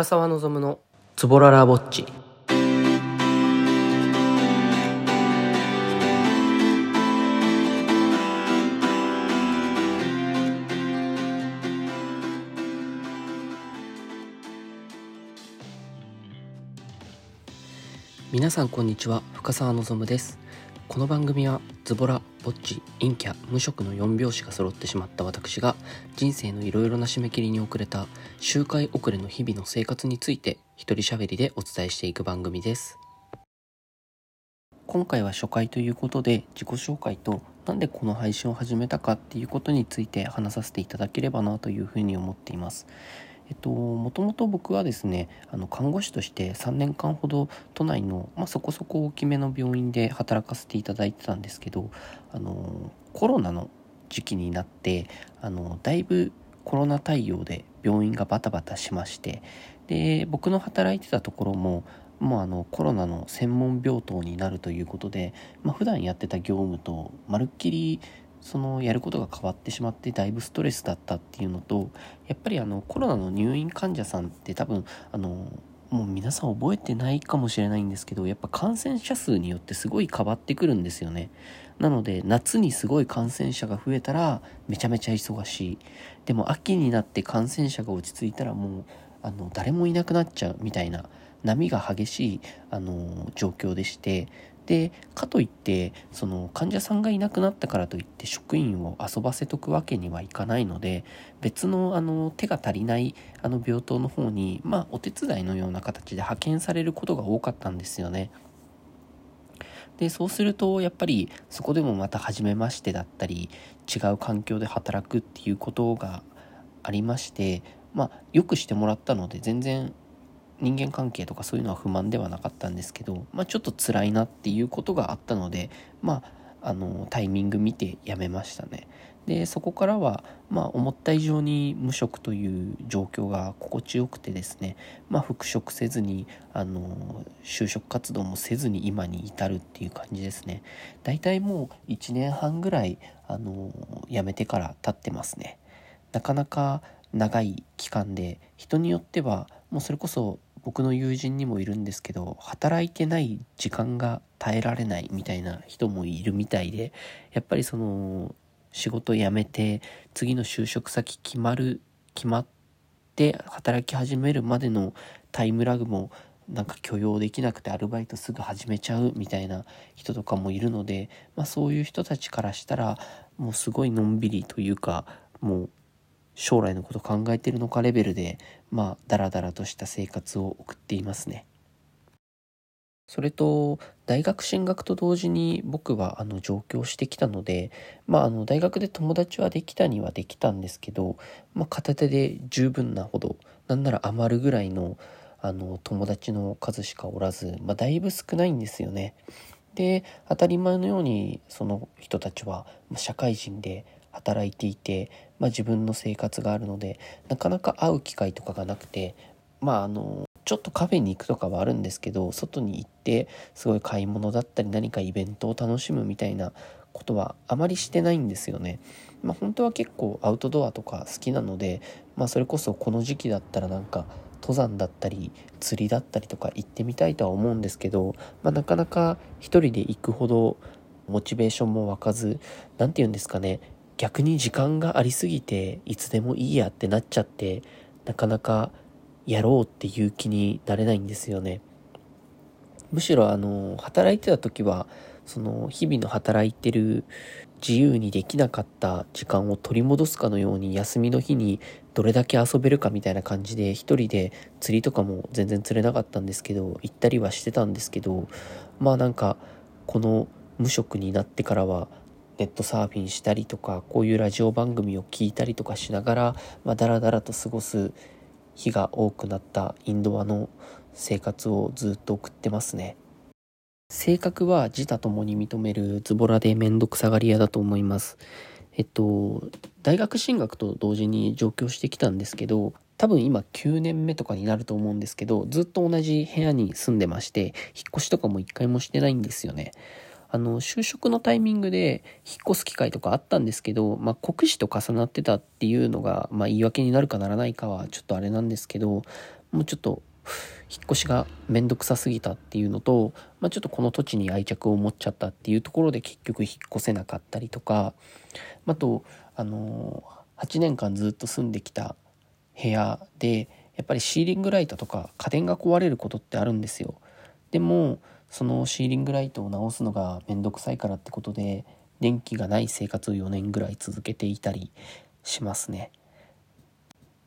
深沢望のズボララぼっち。皆さんこんにちは。深沢望です。この番組はズボラ、ぼっち、陰キャ、無職の4拍子が揃ってしまった私が人生のいろいろな締め切りに遅れた周回遅れの日々の生活について一人喋りでお伝えしていく番組です。今回は初回ということで自己紹介となんでこの配信を始めたかっていうことについて話させていただければなというふうに思っています。えっと、もともと僕はですねあの看護師として3年間ほど都内の、まあ、そこそこ大きめの病院で働かせていただいてたんですけどあのコロナの時期になってあのだいぶコロナ対応で病院がバタバタしましてで僕の働いてたところももうあのコロナの専門病棟になるということで、まあ、普段やってた業務とまるっきりそのやることが変わってしまってだいぶストレスだったっていうのとやっぱりあのコロナの入院患者さんって多分あのもう皆さん覚えてないかもしれないんですけどやっぱ感染者数によってすごい変わってくるんですよね。なので夏にすごい感染者が増えたらめちゃめちゃ忙しい。でも秋になって感染者が落ち着いたらもうあの誰もいなくなっちゃうみたいな波が激しいあの状況でしてでかといってその患者さんがいなくなったからといって職員を遊ばせとくわけにはいかないので別のあの手が足りないあの病棟の方にまあお手伝いのような形で派遣されることが多かったんですよね。でそうするとやっぱりそこでもまた初めましてだったり違う環境で働くっていうことがありましてまあよくしてもらったので全然人間関係とかそういうのは不満ではなかったんですけど、まあ、ちょっと辛いなっていうことがあったので、まあ、あのタイミング見てやめましたね。でそこからは、まあ、思った以上に無職という状況が心地よくてですね、まあ、復職せずにあの就職活動もせずに今に至るっていう感じですね大体もう1年半ぐらいあの辞めてから経ってますねなかなか長い期間で人によってはもうそれこそ僕の友人にもいるんですけど働いてない時間が耐えられないみたいな人もいるみたいでやっぱりその仕事辞めて次の就職先決まる決まって働き始めるまでのタイムラグもなんか許容できなくてアルバイトすぐ始めちゃうみたいな人とかもいるので、まあ、そういう人たちからしたらもうすごいのんびりというかもう将来のこと考えてるのかレベルでまあダラダラとした生活を送っていますね。それと大学進学と同時に僕はあの上京してきたので、まあ、あの大学で友達はできたにはできたんですけど、まあ、片手で十分なほどなんなら余るぐらいのあの友達の数しかおらず、まあ、だいぶ少ないんですよね。で当たり前のようにその人たちは社会人で働いていて、まあ、自分の生活があるのでなかなか会う機会とかがなくてまああのちょっとカフェに行くとかはあるんですけど外に行ってすごい買い物だったり何かイベントを楽しむみたいなことはあまりしてないんですよね。まあ、本当は結構アウトドアとか好きなので、まあ、それこそこの時期だったらなんか登山だったり釣りだったりとか行ってみたいとは思うんですけど、まあ、なかなか一人で行くほどモチベーションも湧かず何て言うんですかね逆に時間がありすぎていつでもいいやってなっちゃってなかなかやろうっていう気になれないんですよね。むしろあの働いてた時はその日々の働いてる自由にできなかった時間を取り戻すかのように休みの日にどれだけ遊べるかみたいな感じで一人で釣りとかも全然釣れなかったんですけど行ったりはしてたんですけどまあなんかこの無職になってからはネットサーフィンしたりとかこういうラジオ番組を聞いたりとかしながら、まあ、だらだらと過ごす日が多くなったインドアの生活をずっと送ってますね。性格は自他ともに認めるズボラで面倒くさがり屋だと思います。えっと大学進学と同時に上京してきたんですけど多分今9年目とかになると思うんですけどずっと同じ部屋に住んでまして引っ越しとかも一回もしてないんですよね。あの、就職のタイミングで引っ越す機会とかあったんですけど、まあ、国試と重なってたっていうのが、まあ、言い訳になるかならないかはちょっとあれなんですけど、もうちょっと引っ越しがめんどくさすぎたっていうのと、まあ、ちょっとこの土地に愛着を持っちゃったっていうところで結局引っ越せなかったりとかあとあの8年間ずっと住んできた部屋でやっぱりシーリングライトとか家電が壊れることってあるんですよ。でもそのシーリングライトを直すのがめんどくさいからってことで電気がない生活を4年ぐらい続けていたりしますね。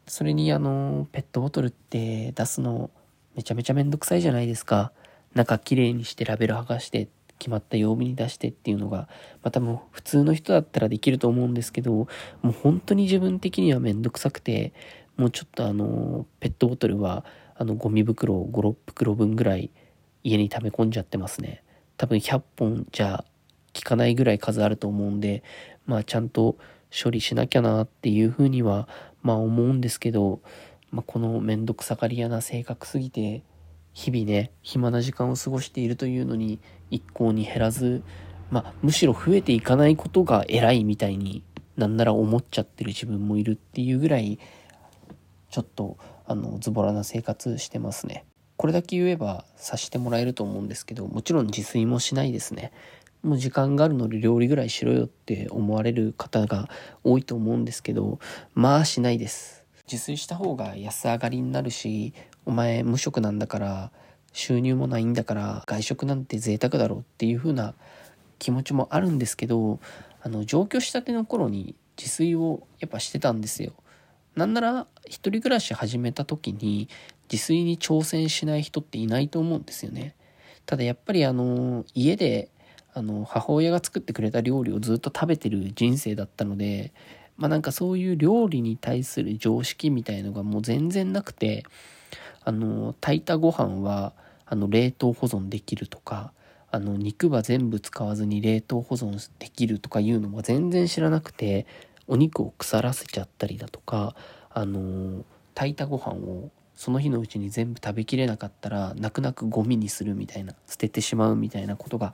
それにあのペットボトルって出すのめちゃめちゃめんどくさいじゃないですか。中きれいにしてラベル剥がして決まった曜日に出してっていうのが、まあ多分普通の人だったらできると思うんですけど、もう本当に自分的にはめんどくさくて、もうちょっとあの、ペットボトルはあのゴミ袋を5、6袋分ぐらい家に溜め込んじゃってますね。多分100本じゃ効かないぐらい数あると思うんで、まあちゃんと処理しなきゃなっていうふうには、まあ思うんですけど、まあ、このめんどくさがり屋な性格すぎて、日々ね、暇な時間を過ごしているというのに、一向に減らず、まあ、むしろ増えていかないことが偉いみたいになんなら思っちゃってる自分もいるっていうぐらい、ちょっと、あの、ズボラな生活してますね。これだけ言えば察してもらえると思うんですけど、もちろん自炊もしないですね。もう時間があるので料理ぐらいしろよって思われる方が多いと思うんですけど、まあしないです。自炊した方が安上がりになるし、お前無職なんだから、収入もないんだから外食なんて贅沢だろうっていう風な気持ちもあるんですけど、あの、上京したての頃に自炊をやっぱしてたんですよ。なんなら一人暮らし始めた時に自炊に挑戦しない人っていないと思うんですよね。ただやっぱりあの、家であの、母親が作ってくれた料理をずっと食べてる人生だったので、まあなんかそういう料理に対する常識みたいのがもう全然なくて、あの、炊いたご飯は、あの、冷凍保存できるとか、あの、肉は全部使わずに冷凍保存できるとかいうのは全然知らなくて、お肉を腐らせちゃったりだとか、あの、炊いたご飯をその日のうちに全部食べきれなかったら泣く泣くゴミにするみたいな捨ててしまうみたいなことが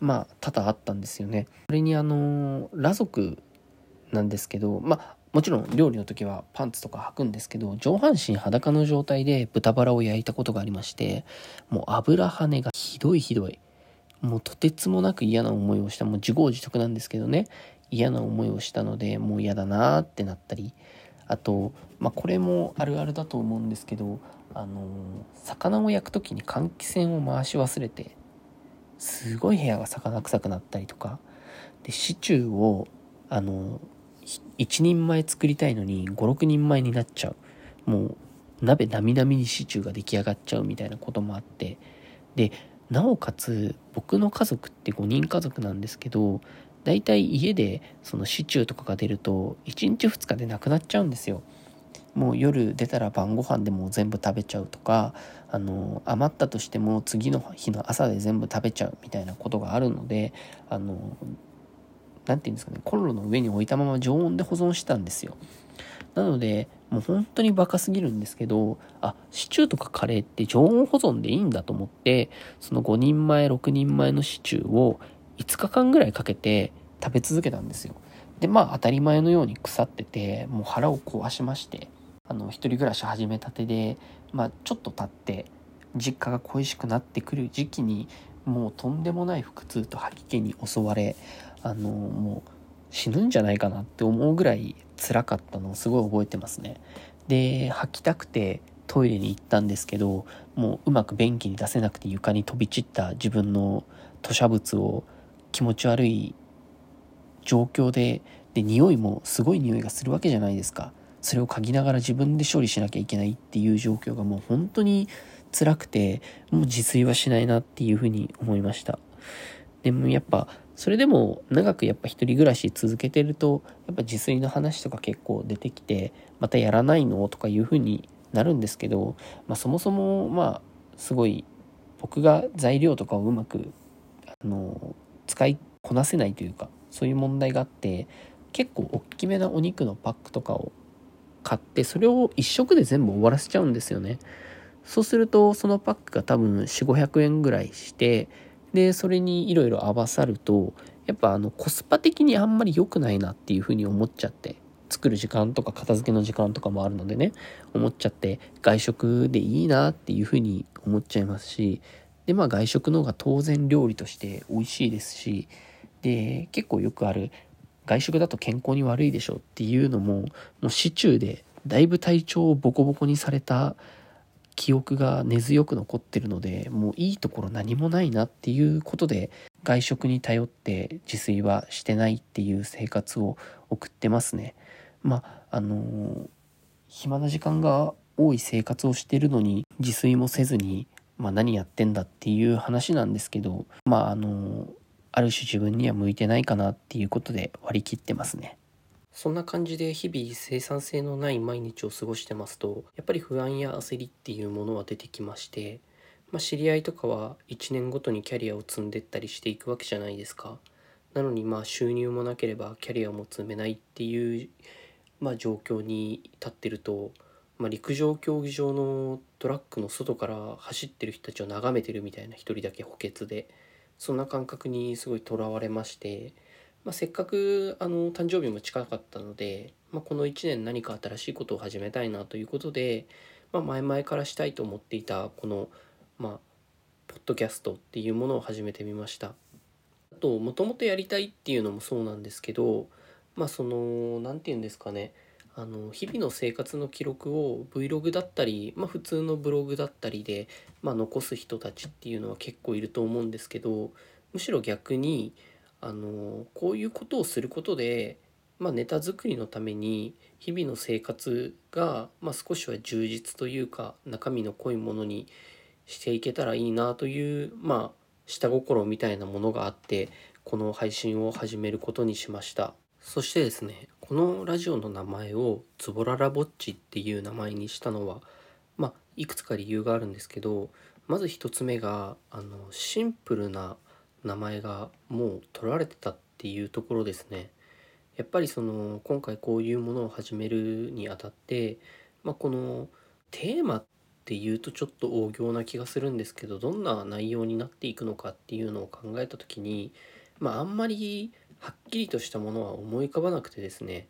まあ多々あったんですよね。それにあの裸族なんですけど、まあ、もちろん料理の時はパンツとか履くんですけど、上半身裸の状態で豚バラを焼いたことがありまして、もう油跳ねがひどいひどい。もうとてつもなく嫌な思いをした、もう自業自得なんですけどね、嫌な思いをしたので、もう嫌だなってなったり、あと、まあ、これもあるあるだと思うんですけど、あの、魚を焼く時に換気扇を回し忘れて、すごい部屋が魚臭くなったりとか、で、シチューを、あの1人前作りたいのに56人前になっちゃう。もう鍋なみなみにシチューが出来上がっちゃうみたいなこともあってでなおかつ僕の家族って5人家族なんですけど大体家でそのシチューとかが出ると1日2日でなくなっちゃうんですよもう夜出たら晩ご飯でも全部食べちゃうとかあの余ったとしても次の日の朝で全部食べちゃうみたいなことがあるのであの何て言うんですかね、コンロの上に置いたまま常温で保存したんですよ。なので、もう本当にバカすぎるんですけど、あ、シチューとかカレーって常温保存でいいんだと思って、その5人前、6人前のシチューを5日間ぐらいかけて食べ続けたんですよ。で、まあ当たり前のように腐ってて、もう腹を壊しまして、あの、一人暮らし始めたてで、まあちょっと経って、実家が恋しくなってくる時期に、もうとんでもない腹痛と吐き気に襲われ、あのもう死ぬんじゃないかなって思うぐらい辛かったのをすごい覚えてますねで吐きたくてトイレに行ったんですけどもううまく便器に出せなくて床に飛び散った自分の吐砂物を気持ち悪い状況でで匂いもすごい匂いがするわけじゃないですか。それを嗅ぎながら自分で処理しなきゃいけないっていう状況がもう本当に辛くてもう自炊はしないなっていうふうに思いました。でもやっぱそれでも長くやっぱ一人暮らし続けてると、やっぱ自炊の話とか結構出てきて、またやらないのとかいう風になるんですけど、まあそもそもまあすごい僕が材料とかをうまくあの使いこなせないというか、そういう問題があって、結構大きめなお肉のパックとかを買って、それを一食で全部終わらせちゃうんですよね。そうすると、そのパックが多分4、500円ぐらいして、で、それにいろいろ合わさると、やっぱあのコスパ的にあんまり良くないなっていうふうに思っちゃって。作る時間とか片付けの時間とかもあるのでね思っちゃって外食でいいなっていうふうに思っちゃいますしでまあ外食の方が当然料理として美味しいですしで結構よくある外食だと健康に悪いでしょっていうのももう市中でだいぶ体調をボコボコにされた記憶が根強く残ってるのでもういいところ何もないなっていうことで外食に頼って自炊はしてないっていう生活を送ってますね。まああのー、暇な時間が多い生活をしてるのに自炊もせずに、まあ、何やってんだっていう話なんですけどまああの、ある種自分には向いてないかなっていうことで割り切ってますねそんな感じで日々生産性のない毎日を過ごしてますとやっぱり不安や焦りっていうものは出てきまして、まあ、知り合いとかは1年ごとにキャリアを積んでったりしていくわけじゃないですか。なのにまあ収入もなければキャリアも積めないっていう、まあ、状況に立ってると、まあ、陸上競技場のトラックの外から走ってる人たちを眺めてるみたいな一人だけ補欠でそんな感覚にすごいとらわれまして。まあ、せっかくあの誕生日も近かったので、まあ、この1年何か新しいことを始めたいなということで、まあ、前々からしたいと思っていたこの、まあ、ポッドキャストっていうものを始めてみました。あともともとやりたいっていうのもそうなんですけどまあその何て言うんですかねあの日々の生活の記録を Vlog だったり、まあ、普通のブログだったりで、まあ、残す人たちっていうのは結構いると思うんですけどむしろ逆にあのこういうことをすることで、まあ、ネタ作りのために日々の生活が、まあ、少しは充実というか中身の濃いものにしていけたらいいなというまあ下心みたいなものがあってこの配信を始めることにしました。そしてですねこのラジオの名前をズボララボッチっていう名前にしたのはまあいくつか理由があるんですけどまず一つ目があのシンプルな名前がもう取られてたっていうところですね。やっぱりその今回こういうものを始めるにあたって、まあ、このテーマっていうとちょっと大行な気がするんですけどどんな内容になっていくのかっていうのを考えた時に、まあ、あんまりはっきりとしたものは思い浮かばなくてですね、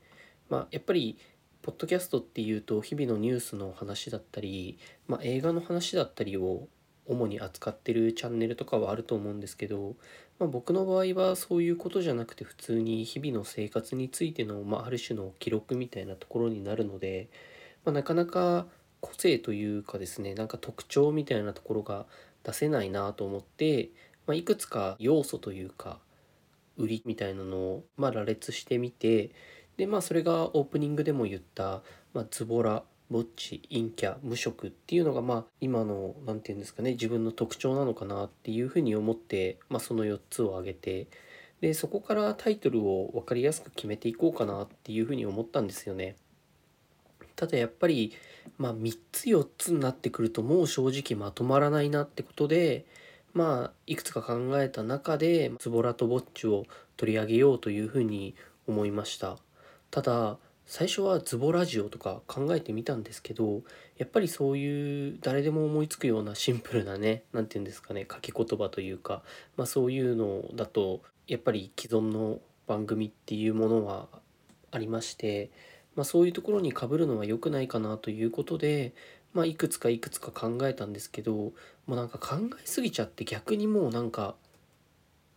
まあ、やっぱりポッドキャストっていうと日々のニュースの話だったり、まあ、映画の話だったりを主に扱ってるチャンネルとかはあると思うんですけど、まあ、僕の場合はそういうことじゃなくて普通に日々の生活についての、まあ、ある種の記録みたいなところになるので、まあ、なかなか個性というかですねなんか特徴みたいなところが出せないなと思って、ま、いくつか要素というか売りみたいなのを、まあ、羅列してみてでまあそれがオープニングでも言った、まあ、ズボラぼっち陰キャ無職っていうのがまあ今の何て言うんですかね自分の特徴なのかなっていうふうに思って、まあ、その4つを挙げてでそこからタイトルを分かりやすく決めていこうかなっていうふうに思ったんですよね。ただやっぱり、まあ、3つ4つになってくるともう正直まとまらないなってことでまあいくつか考えた中でズボラとぼっちを取り上げようというふうに思いました。ただ最初はズボラジオとか考えてみたんですけどやっぱりそういう誰でも思いつくようなシンプルなね何て言うんですかね書き言葉というか、まあ、そういうのだとやっぱり既存の番組っていうものはありまして、まあ、そういうところにかぶるのは良くないかなということで、まあ、いくつかいくつか考えたんですけどもうなんか考えすぎちゃって逆にもうなんか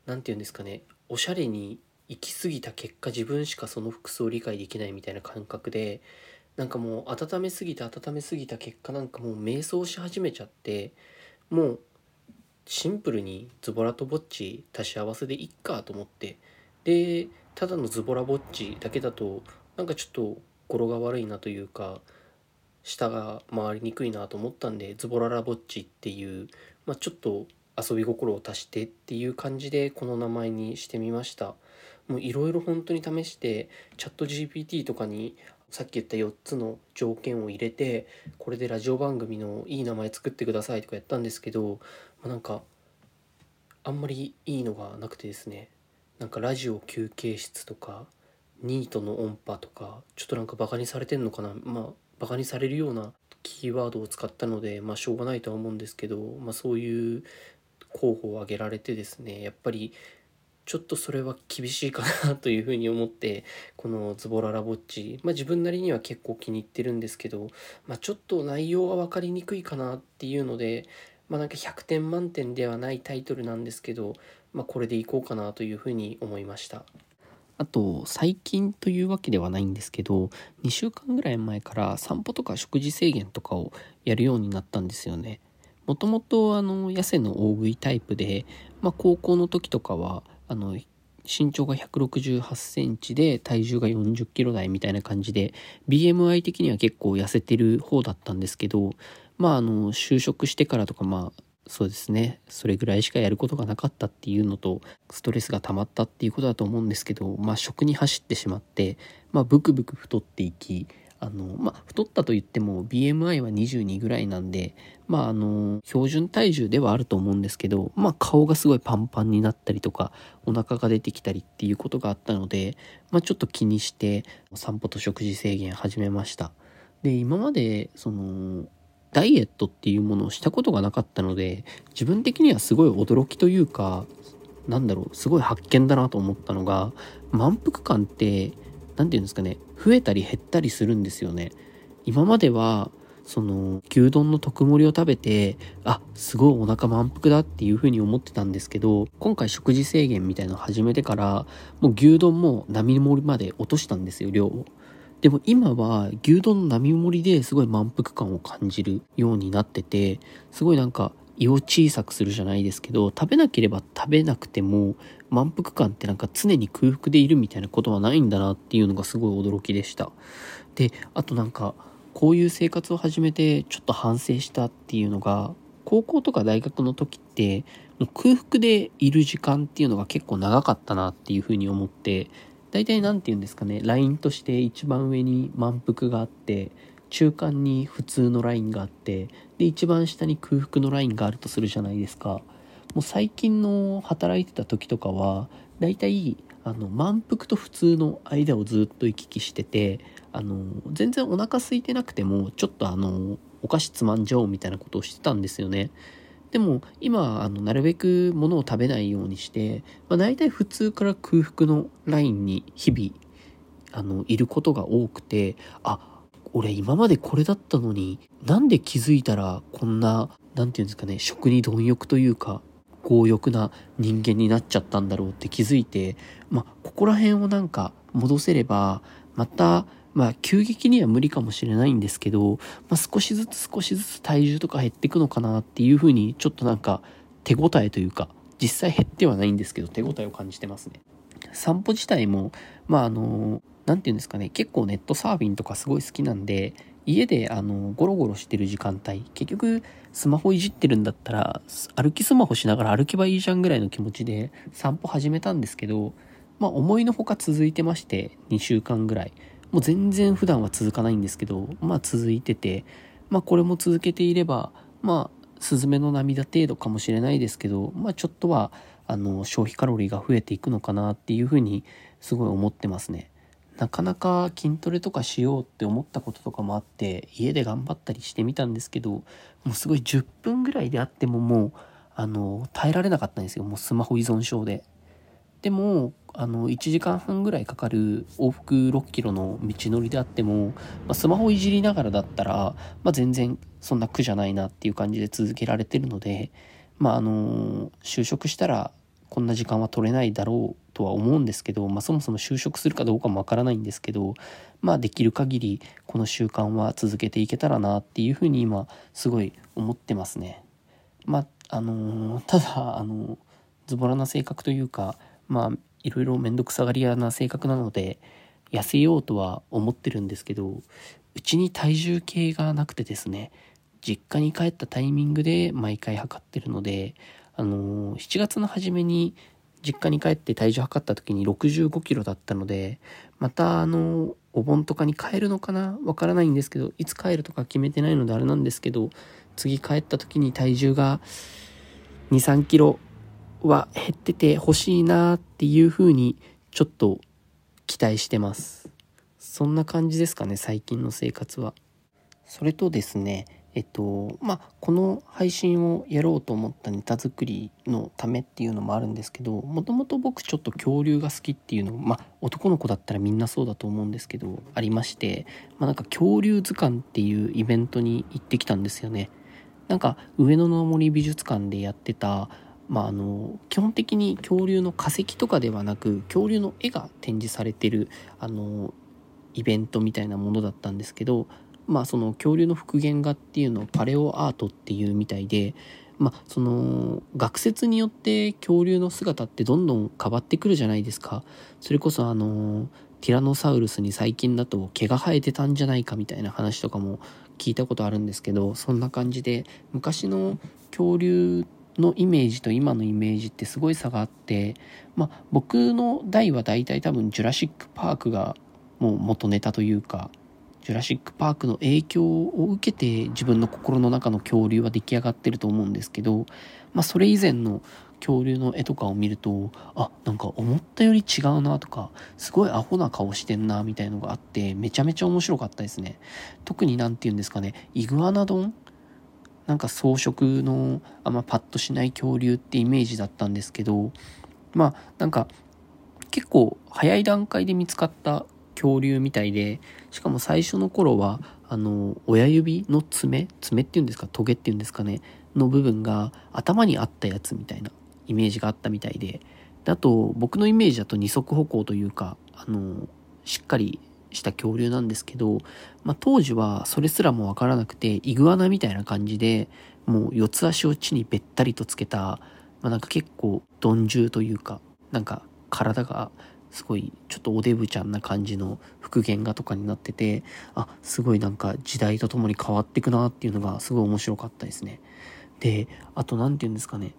何て言うんですかねおしゃれに行き過ぎた結果自分しかその服装を理解できないみたいな感覚でなんかもう温めすぎて温めすぎた結果なんかもう迷走し始めちゃってもうシンプルにズボラとぼっち足し合わせでいっかと思ってでただのズボラぼっちだけだとなんかちょっと語呂が悪いなというか下が回りにくいなと思ったんでズボララぼっちっていう、まあ、ちょっと遊び心を足してっていう感じでこの名前にしてみました。もういろいろ本当に試してチャット GPT とかにさっき言った4つの条件を入れてこれでラジオ番組のいい名前作ってくださいとかやったんですけど、まあ、なんかあんまりいいのがなくてですねなんかラジオ休憩室とかニートの音波とかちょっとなんかバカにされてんのかなまあバカにされるようなキーワードを使ったのでまあしょうがないとは思うんですけど、まあ、そういう候補を挙げられてですねやっぱりちょっとそれは厳しいかなというふうに思ってこのズボララボッチ、まあ、自分なりには結構気に入ってるんですけど、まあ、ちょっと内容が分かりにくいかなっていうので、まあ、なんか100点満点ではないタイトルなんですけど、まあ、これでいこうかなというふうに思いました。あと最近というわけではないんですけど2週間ぐらい前から散歩とか食事制限とかをやるようになったんですよね。もともとあの痩せの大食いタイプで、まあ、高校の時とかはあの身長が168センチで体重が40キロ台みたいな感じで BMI 的には結構痩せてる方だったんですけどまああの就職してからとかまあそうですね。それぐらいしかやることがなかったっていうのとストレスが溜まったっていうことだと思うんですけどまあ食に走ってしまってまあブクブク太っていきあのまあ太ったといっても BMI は22ぐらいなんでまああの標準体重ではあると思うんですけどまあ顔がすごいパンパンになったりとかお腹が出てきたりっていうことがあったのでまあちょっと気にして散歩と食事制限始めました。で今までそのダイエットっていうものをしたことがなかったので自分的にはすごい驚きというかなんだろうすごい発見だなと思ったのが満腹感って何て言うんですかね増えたり減ったりするんですよね。今まではその牛丼の特盛を食べてあすごいお腹満腹だっていうふうに思ってたんですけど今回食事制限みたいなの始めてからもう牛丼も並盛りまで落としたんですよ量を。でも今は牛丼の並盛りですごい満腹感を感じるようになってて、すごいなんか胃を小さくするじゃないですけど、食べなければ食べなくても満腹感ってなんか常に空腹でいるみたいなことはないんだなっていうのがすごい驚きでした。で、あとなんかこういう生活を始めてちょっと反省したっていうのが、高校とか大学の時って空腹でいる時間っていうのが結構長かったなっていうふうに思って大体何て言うんですかね、ラインとして一番上に満腹があって、中間に普通のラインがあって、で、一番下に空腹のラインがあるとするじゃないですか。もう最近の働いてた時とかは、大体、あの、満腹と普通の間をずっと行き来してて、あの、全然お腹空いてなくても、ちょっとあの、お菓子つまんじゃおうみたいなことをしてたんですよね。でも今あのなるべく物を食べないようにして、まあ、大体普通から空腹のラインに日々あのいることが多くてあ俺今までこれだったのになんで気づいたらこんな何て言うんですかね食に貪欲というか強欲な人間になっちゃったんだろうって気づいてまあここら辺をなんか戻せればまたまあ急激には無理かもしれないんですけど、まあ、少しずつ少しずつ体重とか減っていくのかなっていうふうにちょっとなんか手応えというか実際減ってはないんですけど手応えを感じてますね。散歩自体もまああの何て言うんですかね結構ネットサーフィンとかすごい好きなんで家であのゴロゴロしてる時間帯結局スマホいじってるんだったら歩きスマホしながら歩けばいいじゃんぐらいの気持ちで散歩始めたんですけどまあ思いのほか続いてまして2週間ぐらい。もう全然普段は続かないんですけど、まあ続いてて、まあこれも続けていれば、まあ、スズメの涙程度かもしれないですけど、まあちょっとは、あの、消費カロリーが増えていくのかなっていうふうに、すごい思ってますね。なかなか筋トレとかしようって思ったこととかもあって、家で頑張ったりしてみたんですけど、もうすごい10分ぐらいであってももう、あの、耐えられなかったんですよ。もうスマホ依存症で。でも、あの1時間半ぐらいかかる往復6キロの道のりであっても、まあ、スマホいじりながらだったら、まあ、全然そんな苦じゃないなっていう感じで続けられてるので、まあ、あの就職したらこんな時間は取れないだろうとは思うんですけど、まあ、そもそも就職するかどうかもわからないんですけど、まあ、できる限りこの習慣は続けていけたらなっていうふうに今すごい思ってますね。まああのただあのズボラな性格というかまあいろいろめんどくさがり屋な性格なので痩せようとは思ってるんですけどうちに体重計がなくてですね実家に帰ったタイミングで毎回測ってるのであのー、7月の初めに実家に帰って体重測った時に65キロだったのでまたあのー、お盆とかに帰るのかな？わからないんですけどいつ帰るとか決めてないのであれなんですけど次帰った時に体重が23キロは減ってて欲しいなっていう風にちょっと期待してます。そんな感じですかね最近の生活は。それとですねえっとまあこの配信をやろうと思ったネタ作りのためっていうのもあるんですけどもともと僕ちょっと恐竜が好きっていうのまあ男の子だったらみんなそうだと思うんですけどありましてまあなんか恐竜図鑑っていうイベントに行ってきたんですよね。なんか上野の森美術館でやってたまあ、あの基本的に恐竜の化石とかではなく恐竜の絵が展示されてるあのイベントみたいなものだったんですけどまあその恐竜の復元画っていうのをパレオアートっていうみたいでまあその学説によって恐竜の姿ってどんどん変わってくるじゃないですか。それこそあのティラノサウルスに最近だと毛が生えてたんじゃないかみたいな話とかも聞いたことあるんですけどそんな感じで昔の恐竜ってのイメージと今のイメージってすごい差があってまあ僕の代は大体多分ジュラシック・パークがもう元ネタというかジュラシック・パークの影響を受けて自分の心の中の恐竜は出来上がってると思うんですけど、まあ、それ以前の恐竜の絵とかを見るとあなんか思ったより違うなとかすごいアホな顔してんなみたいのがあってめちゃめちゃ面白かったですね。特に何て言うんですかねイグアナ丼なんか装飾のあんまパッとしない恐竜ってイメージだったんですけどまあなんか結構早い段階で見つかった恐竜みたいでしかも最初の頃はあの親指の爪爪っていうんですかトゲっていうんですかねの部分が頭にあったやつみたいなイメージがあったみたいでであと僕のイメージだと二足歩行というかあのしっかりした恐竜なんですけど、まあ、当時はそれすらもわからなくてイグアナみたいな感じでもう四つ足を地にべったりとつけた、まあ、なんか結構鈍重というかなんか体がすごいちょっとおデブちゃんな感じの復元画とかになっててあすごいなんか時代とともに変わっていくなっていうのがすごい面白かったですね。であと何て言うんですかね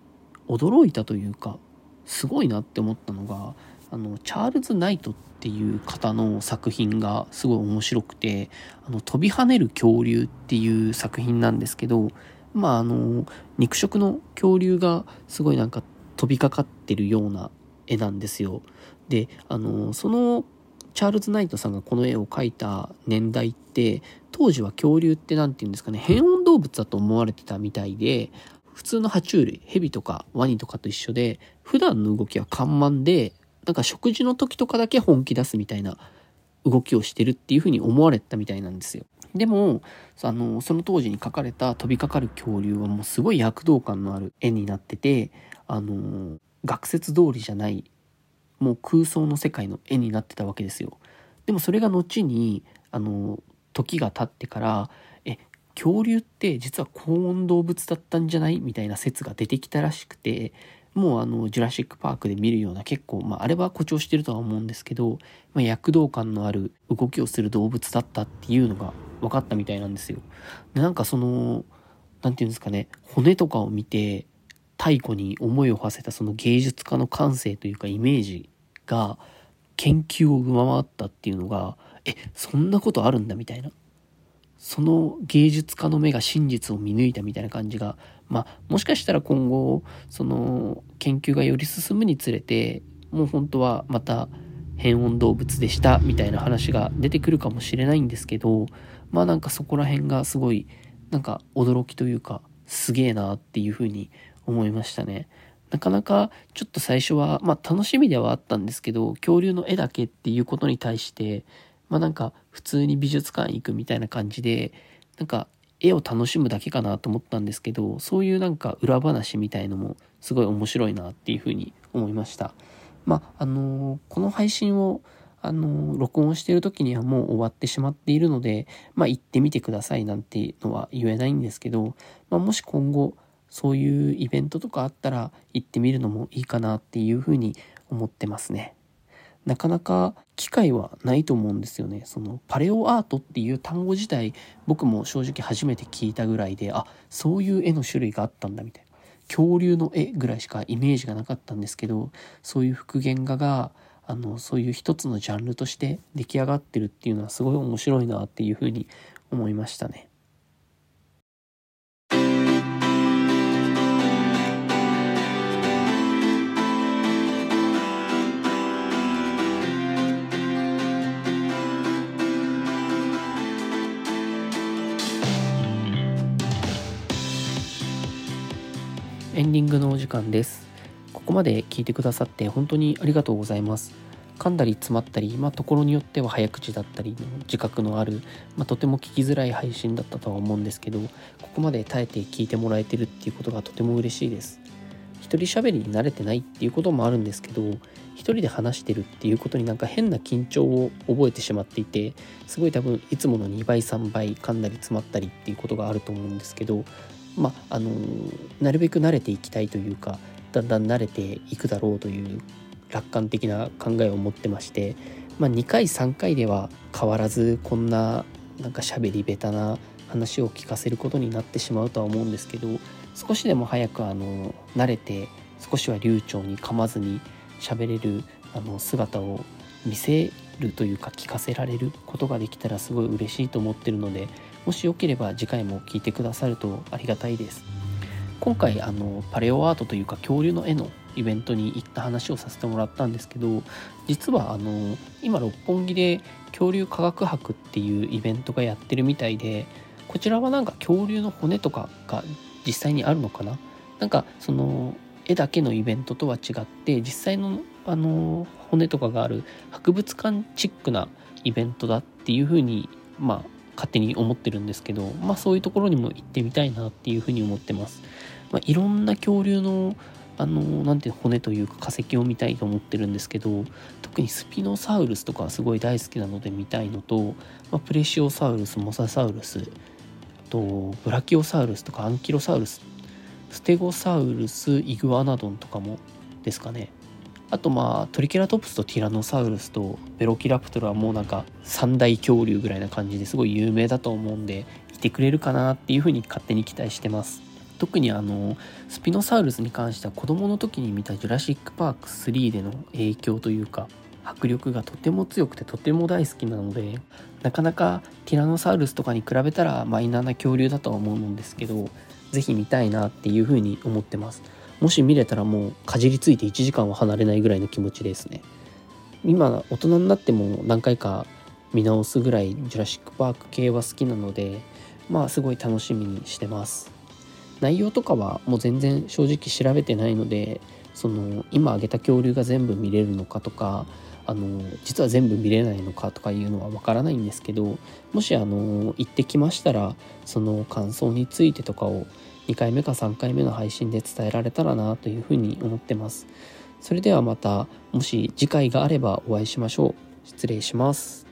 驚いたというかすごいなって思ったのがあのチャールズ・ナイトっていう方の作品がすごい面白くて「あの飛び跳ねる恐竜」っていう作品なんですけどまああの肉食の恐竜がすごいなんか飛びかかってるような絵なんですよ。であのそのチャールズ・ナイトさんがこの絵を描いた年代って当時は恐竜って何て言うんですかね変温動物だと思われてたみたいで普通の爬虫類ヘビとかワニとかと一緒で普段の動きは緩慢でなんか食事の時とかだけ本気出すみたいな動きをしてるっていう風に思われたみたいなんですよ。でもあのその当時に描かれた飛びかかる恐竜はもうすごい躍動感のある絵になっててあの学説通りじゃないもう空想の世界の絵になってたわけですよ。でもそれが後にあの時が経ってからえ恐竜って実は高温動物だったんじゃない？みたいな説が出てきたらしくてもうあのジュラシック・パークで見るような結構、まあ、あれは誇張してるとは思うんですけど、まあ、躍動感のある動きをする動物だったっていうのが分かったみたいなんですよ。でなんかその何て言うんですかね骨とかを見て太古に思いを馳せたその芸術家の感性というかイメージが研究を上回ったっていうのがえそんなことあるんだみたいなその芸術家の目が真実を見抜いたみたいな感じがまあもしかしたら今後その研究がより進むにつれてもう本当はまた変温動物でしたみたいな話が出てくるかもしれないんですけどまあなんかそこら辺がすごいなんか驚きというかすげえなっていうふうに思いましたね。なかなかちょっと最初は、まあ楽しみではあったんですけど、恐竜の絵だけっていうことに対して、まあなんか普通に美術館行くみたいな感じで、なんか絵を楽しむだけかなと思ったんですけど、そういうなんか裏話みたいのもすごい面白いなっていうふうに思いました。まあ、あのー、この配信をあの、録音してる時にはもう終わってしまっているので、まあ、行ってみてくださいなんていうのは言えないんですけど、まあ、もし今後、そういうイベントとかあったら行ってみるのもいいかなっていうふうに思ってますね。なかなか機会はないと思うんですよね。そのパレオアートっていう単語自体僕も正直初めて聞いたぐらいで、あ、そういう絵の種類があったんだみたいな。恐竜の絵ぐらいしかイメージがなかったんですけど、そういう復元画があのそういう一つのジャンルとして出来上がってるっていうのはすごい面白いなっていうふうに思いましたね。エンディングのお時間です。ここまで聞いてくださって本当にありがとうございます。噛んだり詰まったり、まあ、ところによっては早口だったり自覚のある、まあ、とても聞きづらい配信だったとは思うんですけどここまで耐えて聞いてもらえてるっていうことがとても嬉しいです。一人喋りに慣れてないっていうこともあるんですけど一人で話してるっていうことになんか変な緊張を覚えてしまっていてすごい多分いつもの2倍3倍噛んだり詰まったりっていうことがあると思うんですけどまあのなるべく慣れていきたいというかだんだん慣れていくだろうという楽観的な考えを持ってまして、まあ、2回3回では変わらずこんななんか喋り下手な話を聞かせることになってしまうとは思うんですけど少しでも早くあの慣れて少しは流暢に噛まずに喋れるあの姿を見せるというか聞かせられることができたらすごい嬉しいと思ってるのでもしよければ次回も聞いてくださるとありがたいです。今回あのパレオアートというか恐竜の絵のイベントに行った話をさせてもらったんですけど実はあの今六本木で恐竜科学博っていうイベントがやってるみたいでこちらはなんか恐竜の骨とかが実際にあるのかな？なんかその絵だけのイベントとは違って実際のあの骨とかがある博物館チックなイベントだっていうふうにまあ勝手に思ってるんですけどまあそういうところにも行ってみたいなっていうふうに思ってます。まあ、いろんな恐竜のあのなんて骨というか化石を見たいと思ってるんですけど特にスピノサウルスとかすごい大好きなので見たいのと、まあ、プレシオサウルスモササウルスとブラキオサウルスとかアンキロサウルスステゴサウルスイグアナドンとかもですかねあとまあトリケラトプスとティラノサウルスとベロキラプトルはもうなんか三大恐竜ぐらいな感じですごい有名だと思うんでいてくれるかなっていうふうに勝手に期待してます。特にあのスピノサウルスに関しては子供の時に見たジュラシック・パーク3での影響というか迫力がとても強くてとても大好きなのでなかなかティラノサウルスとかに比べたらマイナーな恐竜だとは思うんですけど是非見たいなっていうふうに思ってます。もし見れたらもうかじりついて1時間は離れないぐらいの気持ちですね。今大人になっても何回か見直すぐらいジュラシック・パーク系は好きなのでまあすごい楽しみにしてます。内容とかはもう全然正直調べてないのでその今挙げた恐竜が全部見れるのかとかあの実は全部見れないのかとかいうのはわからないんですけどもしあの行ってきましたらその感想についてとかを2回目か3回目の配信で伝えられたらなというふうに思ってます。それではまたもし次回があればお会いしましょう。失礼します。